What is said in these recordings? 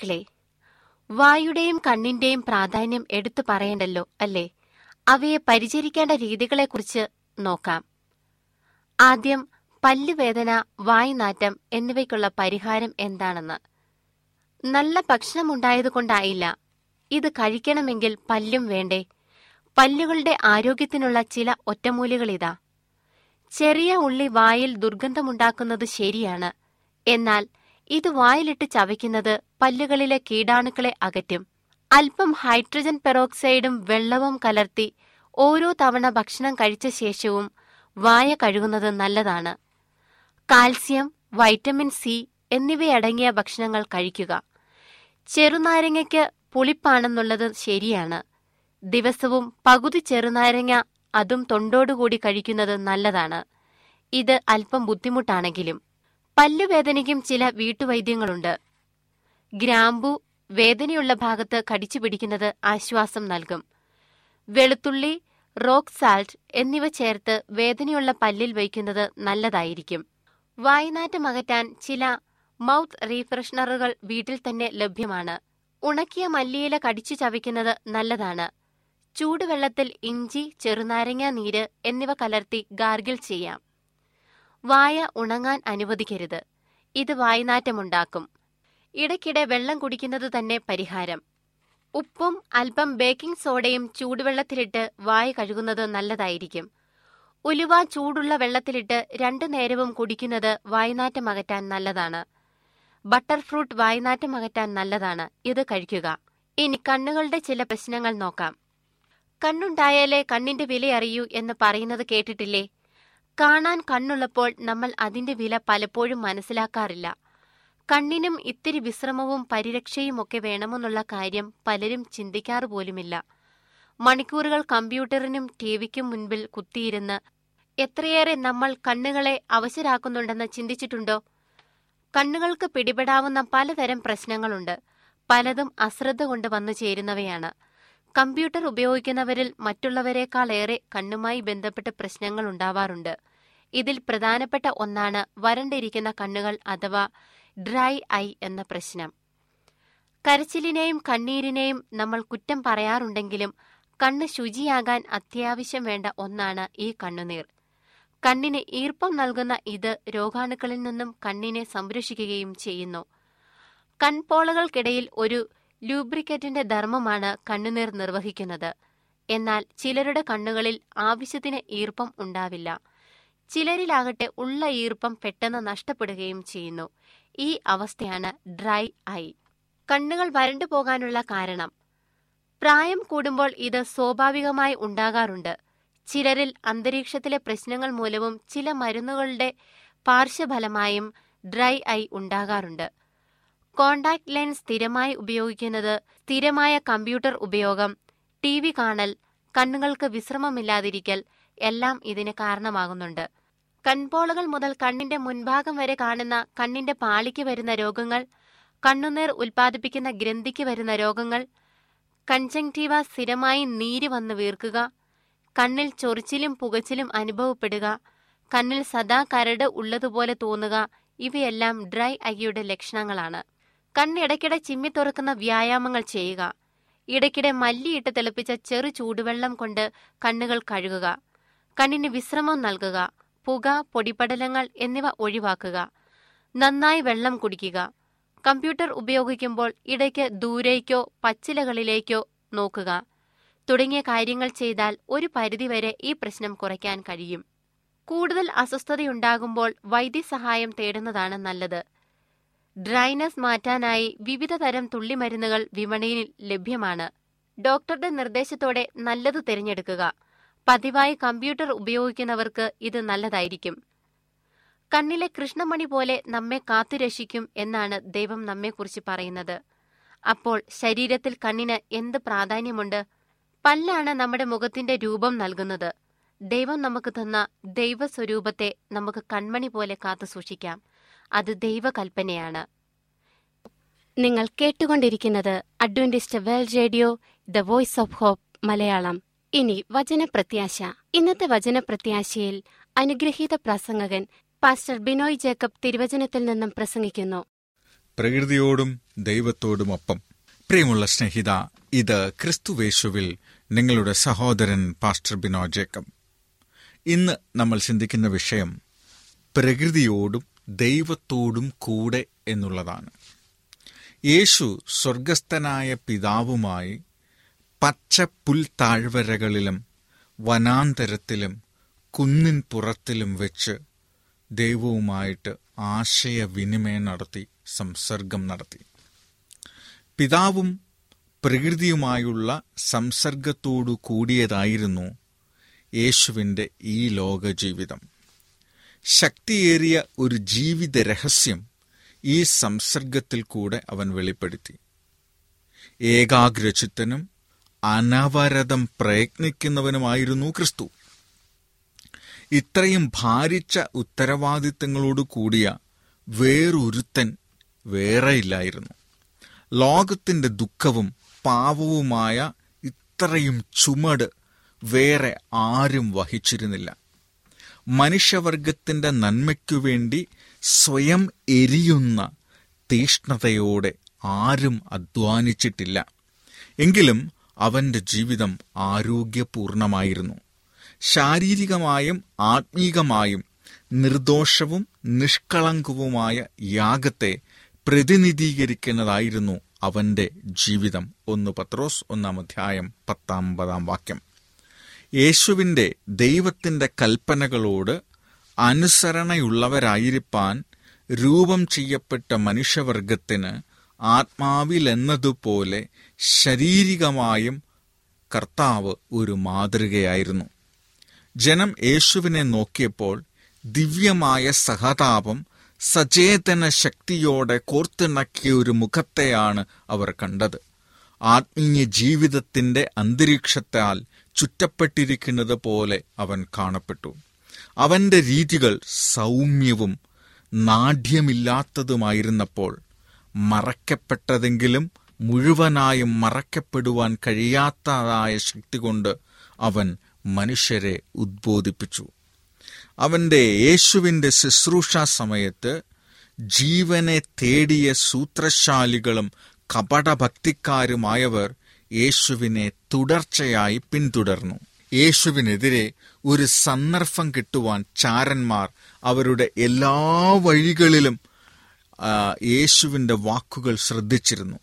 ശ്രോതാക്കളെ വായുടെയും കണ്ണിന്റെയും പ്രാധാന്യം എടുത്തു പറയണ്ടല്ലോ അല്ലേ? അവയെ പരിചരിക്കേണ്ട രീതികളെക്കുറിച്ച് നോക്കാം. ആദ്യം പല്ലുവേദന വായുനാറ്റം എന്നിവയ്ക്കുള്ള പരിഹാരം എന്താണെന്ന്. നല്ല ഭക്ഷണമുണ്ടായതുകൊണ്ടായില്ല. ഇത് കഴിക്കണമെങ്കിൽ പല്ലും വേണ്ടേ? പല്ലുകളുടെ ആരോഗ്യത്തിനുള്ള ചില ഒറ്റമൂലികളിതാ. ചെറിയ ഉള്ളി വായിൽ ദുർഗന്ധമുണ്ടാക്കുന്നത് ശരിയാണ്. എന്നാൽ ഇത് വായിലിട്ട് ചവയ്ക്കുന്നത് പല്ലുകളിലെ കീടാണുക്കളെ അകറ്റും. അല്പം ഹൈഡ്രജൻ പെറോക്സൈഡും വെള്ളവും കലർത്തി ഓരോ തവണ ഭക്ഷണം കഴിച്ച ശേഷവും വായ കഴുകുന്നത് നല്ലതാണ്. കാൽസ്യം വൈറ്റമിൻ സി എന്നിവയടങ്ങിയ ഭക്ഷണങ്ങൾ കഴിക്കുക. ചെറുനാരങ്ങയ്ക്ക് പുളിപ്പാണെന്നുള്ളത് ശരിയാണ്. ദിവസവും പകുതി ചെറുനാരങ്ങ അതും തൊണ്ടോടുകൂടി കഴിക്കുന്നത് നല്ലതാണ്. ഇത് അല്പം ബുദ്ധിമുട്ടാണെങ്കിലും. പല്ലുവേദനയ്ക്കും ചില വീട്ടുവൈദ്യങ്ങളുണ്ട്. ഗ്രാമ്പു വേദനയുള്ള ഭാഗത്ത് കടിച്ചു പിടിക്കുന്നത് ആശ്വാസം നൽകും. വെളുത്തുള്ളി റോക്ക് സാൾട്ട് എന്നിവ ചേർത്ത് വേദനയുള്ള പല്ലിൽ വയ്ക്കുന്നത് നല്ലതായിരിക്കും. വായ്നാറ്റം അകറ്റാൻ ചില മൗത്ത് റീഫ്രഷ്നറുകൾ വീട്ടിൽ തന്നെ ലഭ്യമാണ്. ഉണക്കിയ മല്ലിയില കടിച്ചു ചവയ്ക്കുന്നത് നല്ലതാണ്. ചൂടുവെള്ളത്തിൽ ഇഞ്ചി ചെറുനാരങ്ങ നീര് എന്നിവ കലർത്തി ഗാർഗിൾ ചെയ്യാം. വായ ഉണങ്ങാൻ അനുവദിക്കരുത്. ഇത് വായനാറ്റമുണ്ടാക്കും. ഇടയ്ക്കിടെ വെള്ളം കുടിക്കുന്നത് തന്നെ പരിഹാരം. ഉപ്പും അല്പം ബേക്കിംഗ് സോഡയും ചൂടുവെള്ളത്തിലിട്ട് വായ കഴുകുന്നത് നല്ലതായിരിക്കും. ഉലുവ ചൂടുള്ള വെള്ളത്തിലിട്ട് രണ്ടു നേരവും കുടിക്കുന്നത് വായനാറ്റം അകറ്റാൻ നല്ലതാണ്. ബട്ടർ ഫ്രൂട്ട് വായനാറ്റം അകറ്റാൻ നല്ലതാണ്. ഇത് കഴിക്കുക. ഇനി കണ്ണുകളുടെ ചില പ്രശ്നങ്ങൾ നോക്കാം. കണ്ണുണ്ടായാലേ കണ്ണിന്റെ വില അറിയൂ എന്ന് പറയുന്നത് കേട്ടിട്ടില്ലേ? കാണാൻ കണ്ണുള്ളപ്പോൾ നമ്മൾ അതിന്റെ വില പലപ്പോഴും മനസ്സിലാക്കാറില്ല. കണ്ണിനും ഇത്തിരി വിശ്രമവും പരിരക്ഷയും ഒക്കെ വേണമെന്നുള്ള കാര്യം പലരും ചിന്തിക്കാറ് പോലുമില്ല. മണിക്കൂറുകൾ കമ്പ്യൂട്ടറിനും ടിവിക്കും മുൻപിൽ കുത്തിയിരുന്ന് എത്രയേറെ നമ്മൾ കണ്ണുകളെ അവശരാക്കുന്നുണ്ടെന്ന് ചിന്തിച്ചിട്ടുണ്ടോ? കണ്ണുകൾക്ക് പിടിപെടാവുന്ന പലതരം പ്രശ്നങ്ങളുണ്ട്. പലതും അശ്രദ്ധ കൊണ്ട് വന്നു ചേരുന്നവയാണ്. കമ്പ്യൂട്ടർ ഉപയോഗിക്കുന്നവരിൽ മറ്റുള്ളവരെക്കാളേറെ കണ്ണുമായി ബന്ധപ്പെട്ട പ്രശ്നങ്ങൾ ഉണ്ടാവാറുണ്ട്. ഇതിൽ പ്രധാനപ്പെട്ട ഒന്നാണ് വരണ്ടിരിക്കുന്ന കണ്ണുകൾ അഥവാ ഡ്രൈ ഐ എന്ന പ്രശ്നം. കരച്ചിലിനെയും കണ്ണീരിനെയും നമ്മൾ കുറ്റം പറയാറുണ്ടെങ്കിലും കണ്ണ് ശുചിയാകാൻ അത്യാവശ്യം വേണ്ട ഒന്നാണ് ഈ കണ്ണുനീർ. കണ്ണിന് ഈർപ്പം നൽകുന്ന ഇത് രോഗാണുക്കളിൽ നിന്നും കണ്ണിനെ സംരക്ഷിക്കുകയും ചെയ്യുന്നു. കൺപോളകൾക്കിടയിൽ ഒരു ലൂബ്രിക്കറ്റിന്റെ ധർമ്മമാണ് കണ്ണുനീർ നിർവഹിക്കുന്നത്. എന്നാൽ ചിലരുടെ കണ്ണുകളിൽ ആവശ്യത്തിന് ഈർപ്പം ഉണ്ടാവില്ല. ചിലരിലാകട്ടെ ഉള്ള ഈർപ്പം പെട്ടെന്ന് നഷ്ടപ്പെടുകയും ചെയ്യുന്നു. ഈ അവസ്ഥയാണ് ഡ്രൈ ഐ. കണ്ണുകൾ വരണ്ടു പോകാനുള്ള കാരണം. പ്രായം കൂടുമ്പോൾ ഇത് സ്വാഭാവികമായി ഉണ്ടാകാറുണ്ട്. ചിലരിൽ അന്തരീക്ഷത്തിലെ പ്രശ്നങ്ങൾ മൂലവും ചില മരുന്നുകളുടെ പാർശ്വഫലമായും ഡ്രൈ ഐ ഉണ്ടാകാറുണ്ട്. കോണ്ടാക്ട് ലെൻസ് സ്ഥിരമായി ഉപയോഗിക്കുന്നത് സ്ഥിരമായ കമ്പ്യൂട്ടർ ഉപയോഗം ടി വി കാണൽ കണ്ണുകൾക്ക് വിശ്രമമില്ലാതിരിക്കൽ എല്ലാം ഇതിന് കാരണമാകുന്നുണ്ട്. കൺപോളകൾ മുതൽ കണ്ണിന്റെ മുൻഭാഗം വരെ കാണുന്ന കണ്ണിന്റെ പാളിക്ക് വരുന്ന രോഗങ്ങൾ കണ്ണുനീർ ഉൽപ്പാദിപ്പിക്കുന്ന ഗ്രന്ഥിക്ക് വരുന്ന രോഗങ്ങൾ കൺജങ്റ്റീവ സ്ഥിരമായി നീര് വന്ന് വീർക്കുക കണ്ണിൽ ചൊറിച്ചിലും പുകച്ചിലും അനുഭവപ്പെടുക കണ്ണിൽ സദാ കരട് ഉള്ളതുപോലെ തോന്നുക ഇവയെല്ലാം ഡ്രൈ ഐയുടെ ലക്ഷണങ്ങളാണ്. കണ്ണിടയ്ക്കിടെ ചിമ്മി തുറക്കുന്ന വ്യായാമങ്ങൾ ചെയ്യുക. ഇടയ്ക്കിടെ മല്ലിയിട്ട് തിളപ്പിച്ച ചെറു ചൂടുവെള്ളം കൊണ്ട് കണ്ണുകൾ കഴുകുക. കണ്ണിന് വിശ്രമം നൽകുക. പുക പൊടിപടലങ്ങൾ എന്നിവ ഒഴിവാക്കുക. നന്നായി വെള്ളം കുടിക്കുക. കമ്പ്യൂട്ടർ ഉപയോഗിക്കുമ്പോൾ ഇടയ്ക്ക് ദൂരേക്കോ പച്ചിലകളിലേക്കോ നോക്കുക. തുടങ്ങിയ കാര്യങ്ങൾ ചെയ്താൽ ഒരു പരിധിവരെ ഈ പ്രശ്നം കുറയ്ക്കാൻ കഴിയും. കൂടുതൽ അസ്വസ്ഥതയുണ്ടാകുമ്പോൾ വൈദ്യസഹായം തേടുന്നതാണ് നല്ലത്. ഡ്രൈനസ് മാറ്റാനായി വിവിധ തരം തുള്ളിമരുന്നുകൾ വിപണിയിൽ ലഭ്യമാണ്. ഡോക്ടറുടെ നിർദ്ദേശത്തോടെ നല്ലത് തിരഞ്ഞെടുക്കുക. പതിവായി കമ്പ്യൂട്ടർ ഉപയോഗിക്കുന്നവർക്ക് ഇത് നല്ലതായിരിക്കും. കണ്ണിലെ കൃഷ്ണമണി പോലെ നമ്മെ കാത്തുരക്ഷിക്കും എന്നാണ് ദൈവം നമ്മെക്കുറിച്ച് പറയുന്നത്. അപ്പോൾ ശരീരത്തിൽ കണ്ണിന് എന്ത് പ്രാധാന്യമുണ്ട്? പല്ലാണ് നമ്മുടെ മുഖത്തിന്റെ രൂപം നൽകുന്നത്. ദൈവം നമുക്ക് തന്ന ദൈവസ്വരൂപത്തെ നമുക്ക് കൺമണി പോലെ കാത്തു സൂക്ഷിക്കാം. അത് ദൈവകൽപ്പനയാണ്. നിങ്ങൾ കേട്ടുകൊണ്ടിരിക്കുന്നത് Adventist World Radio the Voice of Hope Malayalam. ഇനി വചനപ്രത്യാശ. ഇന്നത്തെ വചനപ്രത്യാശയിൽ അനുഗ്രഹീത പ്രസംഗകൻ പാസ്റ്റർ ബിനോയ് ജേക്കബ് തിരുവചനത്തിൽ നിന്നും പ്രസംഗിക്കുന്നു. പ്രകൃതിയോടും ദൈവത്തോടും ഒപ്പം. പ്രിയമുള്ള സ്നേഹിത ഇത് ക്രിസ്തുവേശുവിൽ നിങ്ങളുടെ സഹോദരൻ പാസ്റ്റർ ബിനോ ജേക്കബ്. ഇന്ന് നമ്മൾ ചിന്തിക്കുന്ന വിഷയം പ്രകൃതിയോടും ദൈവത്തോടും കൂടെ എന്നുള്ളതാണ്. യേശു സ്വർഗസ്ഥനായ പിതാവുമായി പച്ച പുൽത്താഴ്വരകളിലും വനാന്തരത്തിലും കുന്നിൻ പുറത്തിലും വെച്ച് ദൈവവുമായിട്ട് ആശയവിനിമയം നടത്തി സംസർഗം നടത്തി. പിതാവും പ്രകൃതിയുമായുള്ള സംസർഗത്തോടു കൂടിയതായിരുന്നു യേശുവിന്റെ ഈ ലോക ജീവിതം ശക്തിയേറിയ ഒരു ജീവിത രഹസ്യം ഈ സംസർഗത്തിൽ കൂടെ അവൻ വെളിപ്പെടുത്തി. ഏകാഗ്രചിത്തനും അനവരതം പ്രയത്നിക്കുന്നവനുമായിരുന്നു ക്രിസ്തു. ഇത്രയും ഭാരിച്ച ഉത്തരവാദിത്തങ്ങളോട് കൂടിയ വേറൊരുത്തൻ വേറെയില്ലായിരുന്നു. ലോകത്തിന്റെ ദുഃഖവും പാവവുമായ ഇത്രയും ചുമട് വേറെ ആരും വഹിച്ചിരുന്നില്ല. മനുഷ്യവർഗത്തിന്റെ നന്മയ്ക്കു വേണ്ടി സ്വയം എരിയുന്ന തീഷ്ണതയോടെ ആരും അധ്വാനിച്ചിട്ടില്ല. എങ്കിലും അവന്റെ ജീവിതം ആരോഗ്യപൂർണമായിരുന്നു. ശാരീരികമായും ആത്മീകമായും നിർദോഷവും നിഷ്കളങ്കവുമായ യാഗത്തെ പ്രതിനിധീകരിക്കുന്നതായിരുന്നു അവന്റെ ജീവിതം. ഒന്ന് പത്രോസ് ഒന്നാം അധ്യായം പത്താമ്പതാം വാക്യം. യേശുവിന്റെ ദൈവത്തിന്റെ കൽപ്പനകളോട് അനുസരണയുള്ളവരായിരിക്കാൻ രൂപം ചെയ്യപ്പെട്ട മനുഷ്യവർഗത്തിന് ആത്മാവിലെന്നതുപോലെ ശാരീരികമായും കർത്താവ് ഒരു മാതൃകയായിരുന്നു. ജനം യേശുവിനെ നോക്കിയപ്പോൾ ദിവ്യമായ സഹതാപം സചേതന ശക്തിയോടെ കോർത്തിണക്കിയ ഒരു മുഖത്തെയാണ് അവർ കണ്ടത്. ആത്മീയ ജീവിതത്തിന്റെ അന്തരീക്ഷത്താൽ ചുറ്റപ്പെട്ടിരിക്കുന്നത് പോലെ അവൻ കാണപ്പെട്ടു. അവന്റെ രീതികൾ സൗമ്യവും നാഢ്യമില്ലാത്തതുമായിരുന്നപ്പോൾ മറക്കപ്പെട്ടതെങ്കിലും മുഴുവനായും മറക്കപ്പെടുവാൻ കഴിയാത്തതായ ശക്തി കൊണ്ട് അവൻ മനുഷ്യരെ ഉദ്ബോധിപ്പിച്ചു. അവന്റെ യേശുവിന്റെ ശുശ്രൂഷ സമയത്ത് ജീവനെ തേടിയ സൂത്രശാലികളും കപടഭക്തിക്കാരുമായവർ യേശുവിനെ തുടർച്ചയായി പിന്തുടർന്നു. യേശുവിനെതിരെ ഒരു സന്ദർഭം കിട്ടുവാൻ ചാരന്മാർ അവരുടെ എല്ലാ വഴികളിലും യേശുവിന്റെ വാക്കുകൾ ശ്രദ്ധിച്ചിരുന്നു.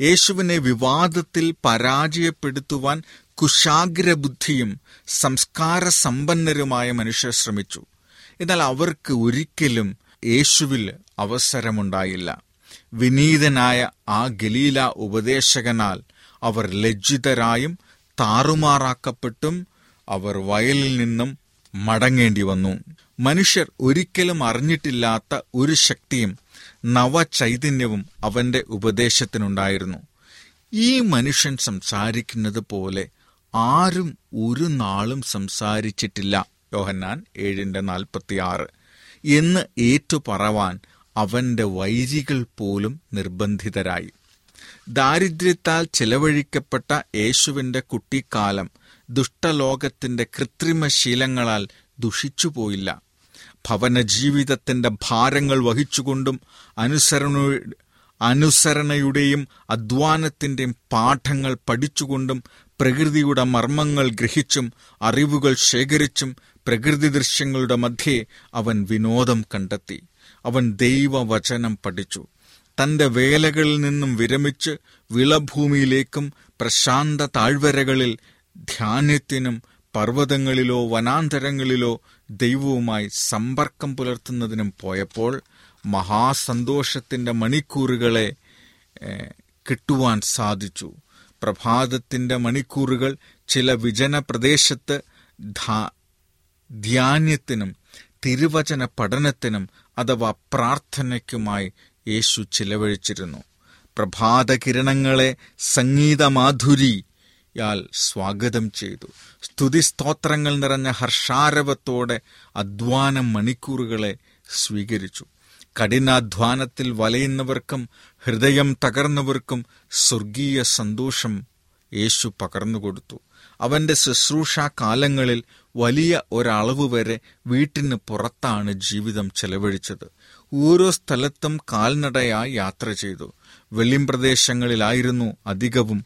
യേശുവിനെ വിവാദത്തിൽ പരാജയപ്പെടുത്തുവാൻ കുശാഗ്രബുദ്ധിയും സംസ്കാര സമ്പന്നരുമായ മനുഷ്യർ ശ്രമിച്ചു. എന്നാൽ അവർക്ക് ഒരിക്കലും യേശുവിൽ അവസരമുണ്ടായില്ല. വിനീതനായ ആ ഗലീല ഉപദേശകനാൽ അവർ ലജ്ജിതരായും താറുമാറാക്കപ്പെട്ടും അവർ വയലിൽ നിന്നും മടങ്ങേണ്ടി വന്നു. മനുഷ്യർ ഒരിക്കലും അറിഞ്ഞിട്ടില്ലാത്ത ഒരു ശക്തിയും നവചൈതന്യവും അവന്റെ ഉപദേശത്തിനുണ്ടായിരുന്നു. ഈ മനുഷ്യൻ സംസാരിക്കുന്നത് പോലെ ആരും ഒരു നാളും സംസാരിച്ചിട്ടില്ല. യോഹന്നാൻ ഏഴിന്റെ നാൽപ്പത്തിയാറ്. എന്ന് ഏറ്റുപറവാൻ അവന്റെ വൈരികൾ പോലും നിർബന്ധിതരായി. ദാരിദ്ര്യത്താൽ ചെലവഴിക്കപ്പെട്ട യേശുവിന്റെ കുട്ടിക്കാലം ദുഷ്ടലോകത്തിന്റെ കൃത്രിമ ശീലങ്ങളാൽ ദുഷിച്ചുപോയില്ല ഭവന ജീവിതത്തിന്റെ ഭാരങ്ങൾ വഹിച്ചുകൊണ്ടും അനുസരണ അനുസരണയുടെയും അധ്വാനത്തിന്റെയും പാഠങ്ങൾ പഠിച്ചുകൊണ്ടും പ്രകൃതിയുടെ മർമ്മങ്ങൾ ഗ്രഹിച്ചും അറിവുകൾ ശേഖരിച്ചും പ്രകൃതി ദൃശ്യങ്ങളുടെ മധ്യേ അവൻ വിനോദം കണ്ടെത്തി. അവൻ ദൈവവചനം പഠിച്ചു. തന്റെ വേലകളിൽ നിന്നും വിരമിച്ച് വിളഭൂമിയിലേക്കും പ്രശാന്ത താഴ്വരകളിൽ ധ്യാനത്തിനും പർവതങ്ങളിലോ വനാന്തരങ്ങളിലോ ദൈവവുമായി സമ്പർക്കം പുലർത്തുന്നതിനും പോയപ്പോൾ മഹാസന്തോഷത്തിന്റെ മണിക്കൂറുകളെ കിട്ടുവാൻ സാധിച്ചു. പ്രഭാതത്തിന്റെ മണിക്കൂറുകൾ ചില വിജന പ്രദേശത്ത് ധ്യാനത്തിനും തിരുവചന പഠനത്തിനും അഥവാ പ്രാർത്ഥനയ്ക്കുമായി യേശു ചിലവഴിച്ചിരുന്നു. പ്രഭാത കിരണങ്ങളെ സംഗീതമാധുരി യാൽ സ്വാഗതം ചെയ്തു. സ്തുതി സ്തോത്രങ്ങൾ നിറഞ്ഞ ഹർഷാരവത്തോടെ അധ്വാനം മണിക്കൂറുകളെ സ്വീകരിച്ചു. കഠിനാധ്വാനത്തിൽ വലയുന്നവർക്കും ഹൃദയം തകർന്നവർക്കും സ്വർഗീയ സന്തോഷം യേശു പകർന്നുകൊടുത്തു അവന്റെ ശുശ്രൂഷാ കാലങ്ങളിൽ വലിയ ഒരളവ് വരെ വീട്ടിന് പുറത്താണ് ജീവിതം ചെലവഴിച്ചത്. ഓരോ സ്ഥലത്തും കാൽനടയായി യാത്ര ചെയ്തു. വെളിം പ്രദേശങ്ങളിലായിരുന്നു അധികവും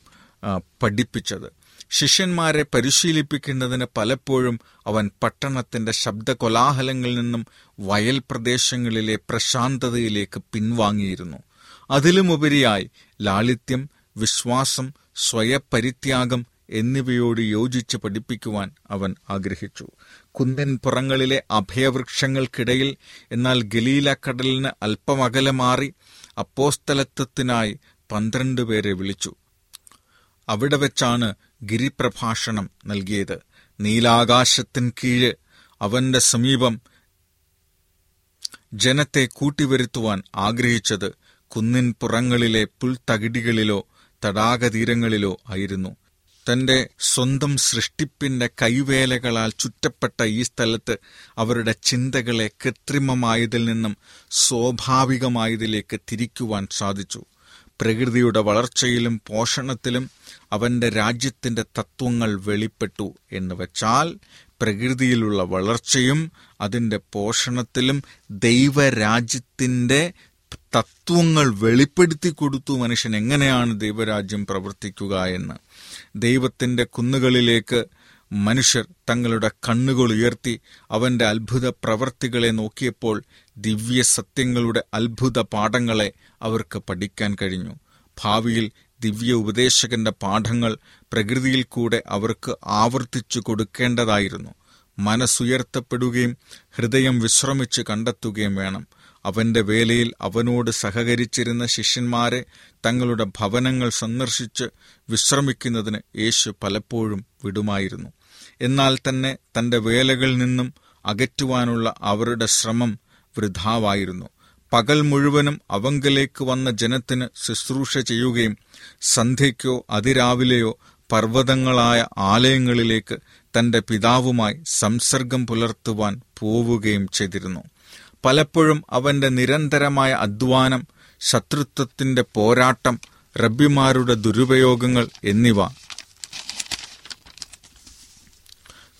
പഠിപ്പിച്ചത്. ശിഷ്യന്മാരെ പരിശീലിപ്പിക്കുന്നതിന് പലപ്പോഴും അവൻ പട്ടണത്തിന്റെ ശബ്ദ കോലാഹലങ്ങളിൽ നിന്നും വയൽ പ്രദേശങ്ങളിലെ പ്രശാന്തതയിലേക്ക് പിൻവാങ്ങിയിരുന്നു. അതിലുമുപരിയായി ലാളിത്യം വിശ്വാസം സ്വയപരിത്യാഗം എന്നിവയോട് യോജിച്ച് പഠിപ്പിക്കുവാൻ അവൻ ആഗ്രഹിച്ചു. കുന്തൻ പുറങ്ങളിലെ അഭയവൃക്ഷങ്ങൾക്കിടയിൽ എന്നാൽ ഗലീല കടലിന് അല്പമകലെ മാറി അപ്പോസ്തലത്വത്തിനായി പന്ത്രണ്ട് പേരെ വിളിച്ചു. അവിടെ വെച്ചാണ് ഗിരിപ്രഭാഷണം നൽകിയത്. നീലാകാശത്തിൻ കീഴ് അവന്റെ സമീപം ജനത്തെ കൂട്ടിവരുത്തുവാൻ ആഗ്രഹിച്ചത് കുന്നിൻ പുറങ്ങളിലെ പുൽത്തകിടികളിലോ തടാകതീരങ്ങളിലോ ആയിരുന്നു. തന്റെ സ്വന്തം സൃഷ്ടിപ്പിന്റെ കൈവേലകളാൽ ചുറ്റപ്പെട്ട ഈ സ്ഥലത്ത് അവരുടെ ചിന്തകളെ കൃത്രിമമായതിൽ നിന്നും സ്വാഭാവികമായതിലേക്ക് തിരിക്കുവാൻ സാധിച്ചു. പ്രകൃതിയുടെ വളർച്ചയിലും പോഷണത്തിലും അവന്റെ രാജ്യത്തിന്റെ തത്വങ്ങൾ വെളിപ്പെട്ടു എന്ന് വച്ചാൽ പ്രകൃതിയിലുള്ള വളർച്ചയും അതിന്റെ പോഷണത്തിലും ദൈവരാജ്യത്തിന്റെ തത്വങ്ങൾ വെളിപ്പെടുത്തി കൊടുത്തു മനുഷ്യൻ എങ്ങനെയാണ് ദൈവരാജ്യം പ്രവർത്തിക്കുക എന്ന്. ദൈവത്തിന്റെ കുന്നുകളിലേക്ക് മനുഷ്യർ തങ്ങളുടെ കണ്ണുകൾ ഉയർത്തി അവന്റെ അത്ഭുത പ്രവർത്തികളെ നോക്കിയപ്പോൾ ദിവ്യ സത്യങ്ങളുടെ അത്ഭുത പാഠങ്ങളെ അവർക്ക് പഠിക്കാൻ കഴിഞ്ഞു. ഭാവിയിൽ ദിവ്യ ഉപദേശകന്റെ പാഠങ്ങൾ പ്രകൃതിയിൽ കൂടെ അവർക്ക് ആവർത്തിച്ചു കൊടുക്കേണ്ടതായിരുന്നു. മനസ്സുയർത്തപ്പെടുകയും ഹൃദയം വിശ്രമിച്ച് കണ്ടെത്തുകയും വേണം. അവന്റെ വേലയിൽ അവനോട് സഹകരിച്ചിരുന്ന ശിഷ്യന്മാരെ തങ്ങളുടെ ഭവനങ്ങൾ സന്ദർശിച്ച് വിശ്രമിക്കുന്നതിന് യേശു പലപ്പോഴും വിടുമായിരുന്നു. എന്നാൽ തന്നെ തന്റെ വേലകളിൽ നിന്നും അകറ്റുവാനുള്ള അവരുടെ ശ്രമം വൃഥാവായിരുന്നു. പകൽ മുഴുവനും അവങ്കലേക്ക് വന്ന ജനത്തിന് ശുശ്രൂഷ ചെയ്യുകയും സന്ധ്യയ്ക്കോ അതിരാവിലെയോ പർവതങ്ങളായ ആലയങ്ങളിലേക്ക് തന്റെ പിതാവുമായി സംസർഗം പുലർത്തുവാൻ പോവുകയും ചെയ്തിരുന്നു. പലപ്പോഴും അവന്റെ നിരന്തരമായ അധ്വാനം ശത്രുത്വത്തിന്റെ പോരാട്ടം റബ്ബിമാരുടെ ദുരുപയോഗങ്ങൾ എന്നിവ.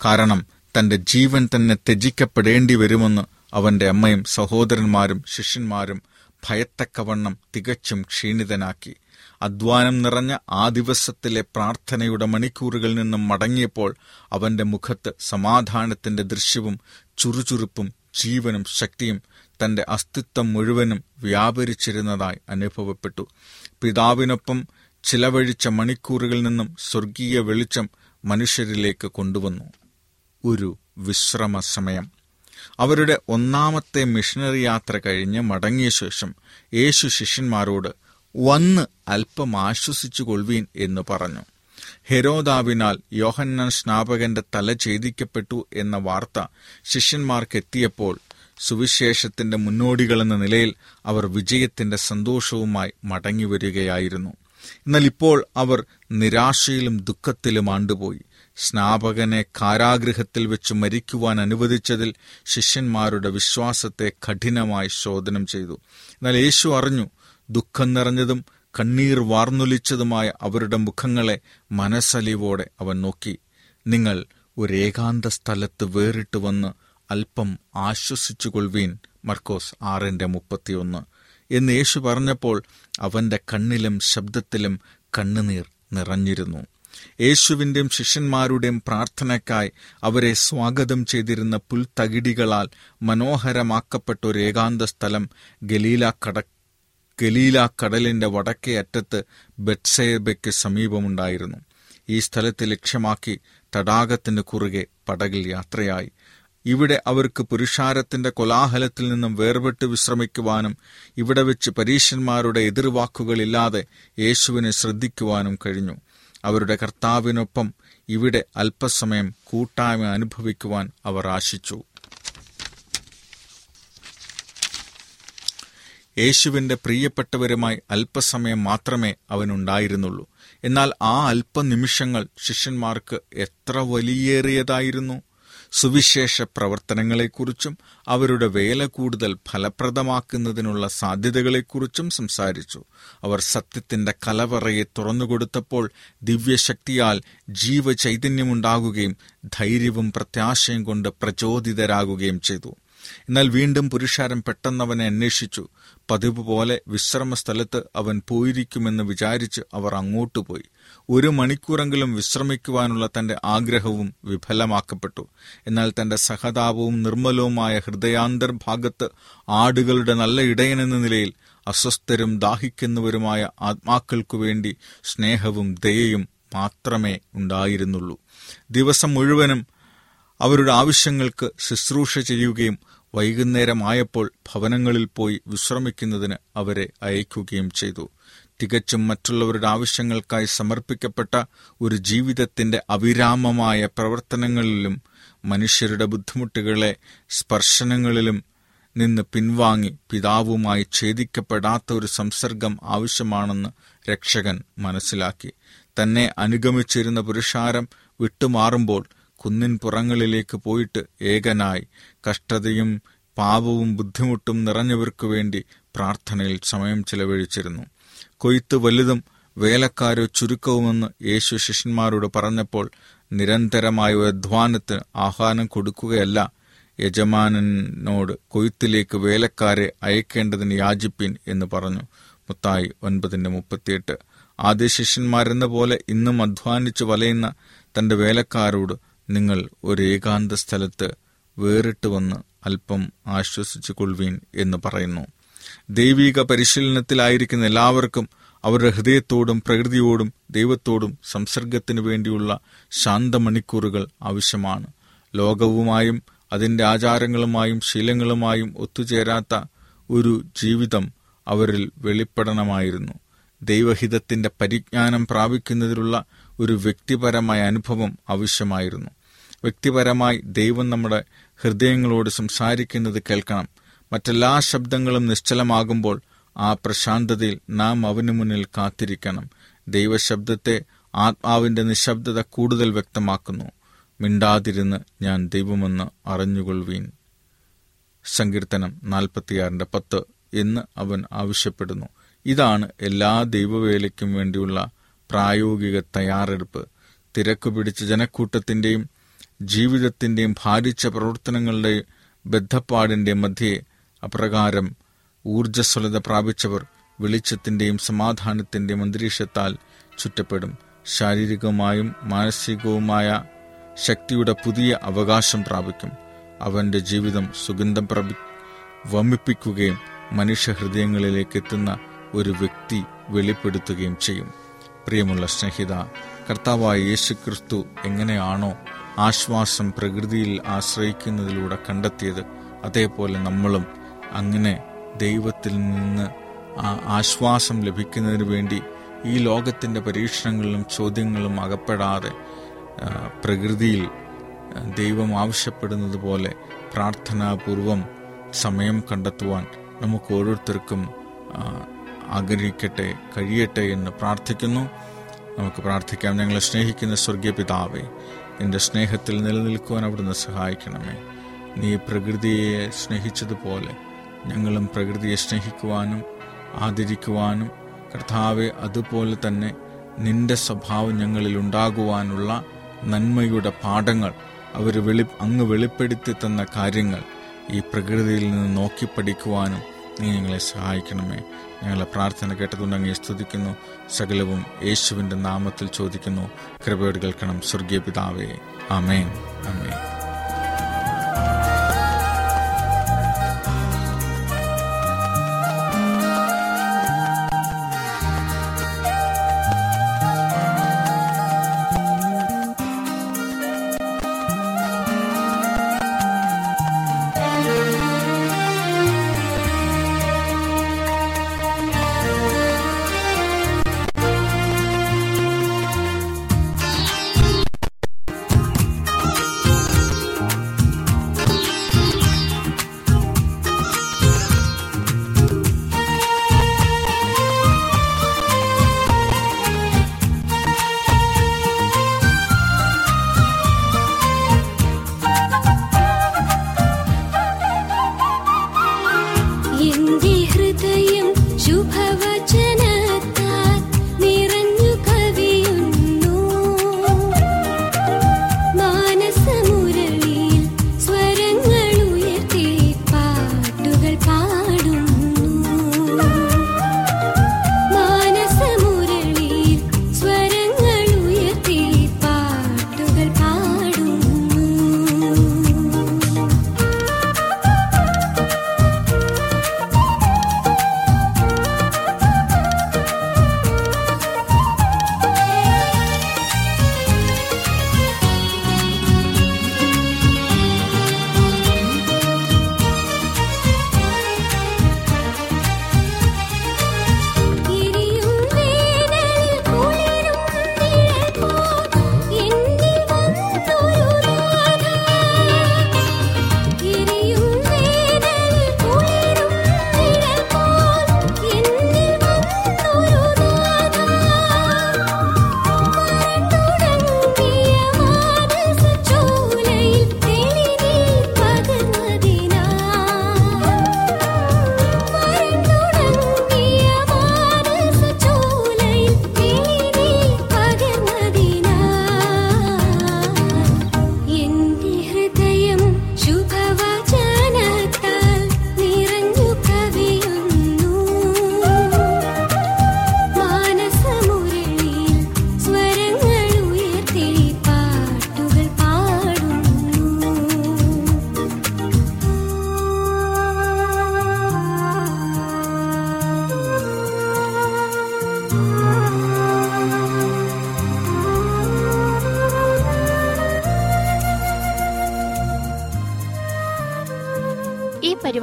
കാരണം തന്റെ ജീവൻ തന്നെ ത്യജിക്കപ്പെടേണ്ടി വരുമെന്ന് അവന്റെ അമ്മയും സഹോദരന്മാരും ശിഷ്യന്മാരും ഭയത്തക്കവണ്ണം തികച്ചും ക്ഷീണിതനാക്കി. അധ്വാനം നിറഞ്ഞ ആ ദിവസത്തിലെ പ്രാർത്ഥനയുടെ മണിക്കൂറുകളിൽ നിന്നും മടങ്ങിയപ്പോൾ അവന്റെ മുഖത്ത് സമാധാനത്തിന്റെ ദൃശ്യവും ചുറുചുറുപ്പും ജീവനും ശക്തിയും തന്റെ അസ്തിത്വം മുഴുവനും വ്യാപരിച്ചിരുന്നതായി അനുഭവപ്പെട്ടു. പിതാവിനൊപ്പം ചിലവഴിച്ച മണിക്കൂറുകളിൽ നിന്നും സ്വർഗീയ വെളിച്ചം മനുഷ്യരിലേക്ക് കൊണ്ടുവന്നു. ഒരു വിശ്രമ സമയം. അവരുടെ ഒന്നാമത്തെ മിഷണറി യാത്ര കഴിഞ്ഞ് മടങ്ങിയ ശേഷം യേശു ശിഷ്യന്മാരോട് വന്ന് അല്പം ആശ്വസിച്ചു കൊള്ളുവീൻ എന്ന് പറഞ്ഞു. ഹെരോദാവിനാൽ യോഹന്നാൻ സ്നാപകന്റെ തല ഛേദിക്കപ്പെട്ടു എന്ന വാർത്ത ശിഷ്യന്മാർക്കെത്തിയപ്പോൾ സുവിശേഷത്തിന്റെ മുന്നോടികളെന്ന നിലയിൽ അവർ വിജയത്തിന്റെ സന്തോഷവുമായി മടങ്ങിവരികയായിരുന്നു. എന്നാൽ ഇപ്പോൾ അവർ നിരാശയിലും ദുഃഖത്തിലും ആണ്ടുപോയി. സ്നാപകനെ കാരാഗൃഹത്തിൽ വെച്ച് മരിക്കുവാൻ അനുവദിച്ചതിൽ ശിഷ്യന്മാരുടെ വിശ്വാസത്തെ കഠിനമായി ശോധനം ചെയ്തു. എന്നാൽ യേശു അറിഞ്ഞു ദുഃഖം നിറഞ്ഞതും കണ്ണീർ വാർന്നൊലിച്ചതുമായ അവരുടെ മുഖങ്ങളെ മനസ്സലിവോടെ അവൻ നോക്കി. നിങ്ങൾ ഒരേകാന്ത സ്ഥലത്ത് വേറിട്ട് വന്ന് അല്പം ആശ്വസിച്ചുകൊള്ളുവീൻ മർക്കോസ് ആറിന്റെ മുപ്പത്തിയൊന്ന്. എന്ന് യേശു പറഞ്ഞപ്പോൾ അവന്റെ കണ്ണിലും ശബ്ദത്തിലും കണ്ണുനീർ നിറഞ്ഞിരുന്നു. യേശുവിന്റെയും ശിഷ്യന്മാരുടെയും പ്രാർത്ഥനയ്ക്കായി അവരെ സ്വാഗതം ചെയ്തിരുന്ന പുൽത്തകിടികളാൽ മനോഹരമാക്കപ്പെട്ട ഒരു ഏകാന്ത സ്ഥലം ഗലീല കട ഗലീല കടലിന്റെ വടക്കേ അറ്റത്ത് ബെത്സേബയ്ക്ക് സമീപമുണ്ടായിരുന്നു. ഈ സ്ഥലത്തെ ലക്ഷ്യമാക്കി തടാകത്തിന് കുറുകെ പടകിൽ യാത്രയായി. ഇവിടെ അവർക്ക് പുരുഷാരത്തിന്റെ കൊലാഹലത്തിൽ നിന്നും വേർപെട്ട് വിശ്രമിക്കുവാനും ഇവിടെ വെച്ച് പരീശന്മാരുടെ എതിർവാക്കുകളില്ലാതെ യേശുവിനെ ശ്രദ്ധിക്കുവാനും കഴിഞ്ഞു. അവരുടെ കർത്താവിനൊപ്പം ഇവിടെ അല്പസമയം കൂട്ടായ്മ അനുഭവിക്കുവാൻ അവർ ആശിച്ചു. യേശുവിന്റെ പ്രിയപ്പെട്ടവരുമായി അല്പസമയം മാത്രമേ അവനുണ്ടായിരുന്നുള്ളൂ. എന്നാൽ ആ അല്പനിമിഷങ്ങൾ ശിഷ്യന്മാർക്ക് എത്ര വലിയേറിയതായിരുന്നു. സുവിശേഷ പ്രവർത്തനങ്ങളെക്കുറിച്ചും അവരുടെ വേല കൂടുതൽ ഫലപ്രദമാക്കുന്നതിനുള്ള സാധ്യതകളെക്കുറിച്ചും സംസാരിച്ചു. അവർ സത്യത്തിന്റെ കലവറയെ തുറന്നുകൊടുത്തപ്പോൾ ദിവ്യശക്തിയാൽ ജീവചൈതന്യമുണ്ടാകുകയും ധൈര്യവും പ്രത്യാശയും കൊണ്ട് പ്രചോദിതരാകുകയും ചെയ്തു. എന്നാൽ വീണ്ടും പുരുഷാരം പെട്ടെന്നവനെ അന്വേഷിച്ചു. പതിവ് പോലെ വിശ്രമസ്ഥലത്ത് അവൻ പോയിരിക്കുമെന്ന് വിചാരിച്ച് അവർ അങ്ങോട്ടു പോയി. ഒരു മണിക്കൂറെങ്കിലും വിശ്രമിക്കുവാനുള്ള തന്റെ ആഗ്രഹവും വിഫലമാക്കപ്പെട്ടു. എന്നാൽ തന്റെ സഹതാപവും നിർമ്മലവുമായ ഹൃദയാന്തർഭാഗത്ത് ആടുകളുടെ നല്ല ഇടയനെന്ന നിലയിൽ അസ്വസ്ഥരും ദാഹിക്കുന്നവരുമായ ആത്മാക്കൾക്കു വേണ്ടി സ്നേഹവും ദയയും മാത്രമേ ഉണ്ടായിരുന്നുള്ളൂ. ദിവസം മുഴുവനും അവരുടെ ആവശ്യങ്ങൾക്ക് ശുശ്രൂഷ ചെയ്യുകയും വൈകുന്നേരമായപ്പോൾ ഭവനങ്ങളിൽ പോയി വിശ്രമിക്കുന്നതിന് അവരെ അയക്കുകയും ചെയ്തു. തികച്ചും മറ്റുള്ളവരുടെ ആവശ്യങ്ങൾക്കായി സമർപ്പിക്കപ്പെട്ട ഒരു ജീവിതത്തിന്റെ അവിരാമമായ പ്രവർത്തനങ്ങളിലും മനുഷ്യരുടെ ബുദ്ധിമുട്ടുകളെ സ്പർശനങ്ങളിലും നിന്ന് പിൻവാങ്ങി പിതാവുമായി ഛേദിക്കപ്പെടാത്ത ഒരു സംസർഗം ആവശ്യമാണെന്ന് രക്ഷകൻ മനസ്സിലാക്കി. തന്നെ അനുഗമിച്ചിരുന്ന പുരുഷാരം വിട്ടുമാറുമ്പോൾ കുന്നിൻ പുറങ്ങളിലേക്ക് പോയിട്ട് ഏകനായി കഷ്ടതയും പാപവും ബുദ്ധിമുട്ടും നിറഞ്ഞവർക്കു വേണ്ടി പ്രാർത്ഥനയിൽ സമയം ചെലവഴിച്ചിരുന്നു. കൊയ്ത്ത് വലുതും വേലക്കാരോ ചുരുക്കവുമെന്ന് യേശു ശിഷ്യന്മാരോട് പറഞ്ഞപ്പോൾ നിരന്തരമായ അധ്വാനത്തിന് ആഹ്വാനം കൊടുക്കുകയല്ല യജമാനനോട് കൊയ്ത്തിലേക്ക് വേലക്കാരെ അയക്കേണ്ടതിന് യാചിപ്പിൻ എന്ന് പറഞ്ഞു. മുത്തായി ഒൻപതിന്റെ മുപ്പത്തിയെട്ട്. ആദ്യ ശിഷ്യന്മാരെന്ന പോലെ ഇന്നും അധ്വാനിച്ചു വലയുന്ന തന്റെ വേലക്കാരോട് നിങ്ങൾ ഒരു ഏകാന്ത സ്ഥലത്ത് വേറിട്ട് വന്ന് അല്പം ആശ്വസിച്ചു കൊള്ളുവീൻ എന്ന് പറയുന്നു. ദൈവിക പരിശീലനത്തിലായിരിക്കുന്ന എല്ലാവർക്കും അവരുടെ ഹൃദയത്തോടും പ്രകൃതിയോടും ദൈവത്തോടും സംസർഗത്തിനു വേണ്ടിയുള്ള ശാന്തമണിക്കൂറുകൾ ആവശ്യമാണ്. ലോകവുമായും അതിന്റെ ആചാരങ്ങളുമായും ശീലങ്ങളുമായും ഒത്തുചേരാത്ത ഒരു ജീവിതം അവരിൽ വെളിപ്പെടണമായിരുന്നു. ദൈവഹിതത്തിന്റെ പരിജ്ഞാനം പ്രാപിക്കുന്നതിലുള്ള ഒരു വ്യക്തിപരമായ അനുഭവം ആവശ്യമായിരുന്നു. വ്യക്തിപരമായി ദൈവം നമ്മുടെ ഹൃദയങ്ങളോട് സംസാരിക്കുന്നത് കേൾക്കണം. മറ്റെല്ലാ ശബ്ദങ്ങളും നിശ്ചലമാകുമ്പോൾ ആ പ്രശാന്തതയിൽ നാം അവന് മുന്നിൽ കാത്തിരിക്കണം. ദൈവശബ്ദത്തെ ആത്മാവിന്റെ നിശബ്ദത കൂടുതൽ വ്യക്തമാക്കുന്നു. മിണ്ടാതിരുന്ന് ഞാൻ ദൈവമെന്ന് അറിഞ്ഞുകൊള്ളുവീൻ. സങ്കീർത്തനം നാൽപ്പത്തിയാറിന്റെ പത്ത് എന്ന് അവൻ ആവശ്യപ്പെടുന്നു. ഇതാണ് എല്ലാ ദൈവവേലയ്ക്കും വേണ്ടിയുള്ള പ്രായോഗിക തയ്യാറെടുപ്പ് തിരക്ക് പിടിച്ച ജനക്കൂട്ടത്തിന്റെയും ജീവിതത്തിന്റെയും ഭാരിച്ച പ്രവർത്തനങ്ങളുടെ ബദ്ധപ്പാടിന്റെ മധ്യേ അപ്രകാരം ഊർജസ്വലത പ്രാപിച്ചവർ വെളിച്ചത്തിന്റെയും സമാധാനത്തിന്റെയും അന്തരീക്ഷത്താൽ ചുറ്റപ്പെടും. ശാരീരികവുമായും മാനസികവുമായ ശക്തിയുടെ പുതിയ അവകാശം പ്രാപിക്കും. അവന്റെ ജീവിതം സുഗന്ധം പ്രഭി വമിപ്പിക്കുകയും മനുഷ്യഹൃദയങ്ങളിലേക്ക് എത്തുന്ന ഒരു വ്യക്തി വെളിപ്പെടുത്തുകയും ചെയ്യും. പ്രിയമുള്ള സ്നേഹിത കർത്താവായ യേശുക്രിസ്തു എങ്ങനെയാണോ ആശ്വാസം പ്രകൃതിയിൽ ആശ്രയിക്കുന്നതിലൂടെ കണ്ടെത്തിയത് അതേപോലെ നമ്മളും അങ്ങനെ ദൈവത്തിൽ നിന്ന് ആ ആശ്വാസം ലഭിക്കുന്നതിന് വേണ്ടി ഈ ലോകത്തിന്റെ പരീക്ഷണങ്ങളിലും ചോദ്യങ്ങളും അകപ്പെടാതെ പ്രകൃതിയിൽ ദൈവം ആവശ്യപ്പെടുന്നത് പോലെ പ്രാർത്ഥനാപൂർവം സമയം കണ്ടെത്തുവാൻ നമുക്ക് ഓരോരുത്തർക്കും ആഗ്രഹിക്കട്ടെ കഴിയട്ടെ എന്ന് പ്രാർത്ഥിക്കുന്നു. നമുക്ക് പ്രാർത്ഥിക്കാം. ഞങ്ങളെ സ്നേഹിക്കുന്ന സ്വർഗീയ പിതാവേ എന്റെ സ്നേഹത്തിൽ നിലനിൽക്കുവാൻ അവിടുന്ന് സഹായിക്കണമേ. നീ പ്രകൃതിയെ സ്നേഹിച്ചതുപോലെ ഞങ്ങളും പ്രകൃതിയെ സ്നേഹിക്കുവാനും ആദരിക്കുവാനും കർത്താവെ അതുപോലെ തന്നെ നിന്റെ സ്വഭാവം ഞങ്ങളിൽ ഉണ്ടാകുവാനുള്ള നന്മയുടെ പാഠങ്ങൾ അവർ വെളി അങ്ങ് വെളിപ്പെടുത്തി തന്ന കാര്യങ്ങൾ ഈ പ്രകൃതിയിൽ നിന്ന് നോക്കി പഠിക്കുവാനും നീ ഞങ്ങളെ സഹായിക്കണമേ. ഞങ്ങളെ പ്രാർത്ഥന കേട്ടതുകൊണ്ട് അങ്ങേ സ്തുതിക്കുന്നു. സകലവും യേശുവിന്റെ നാമത്തിൽ ചോദിക്കുന്നു. കൃപയോട് കേൾക്കണം സ്വർഗീയ പിതാവേ. അമേൻ അമേൻ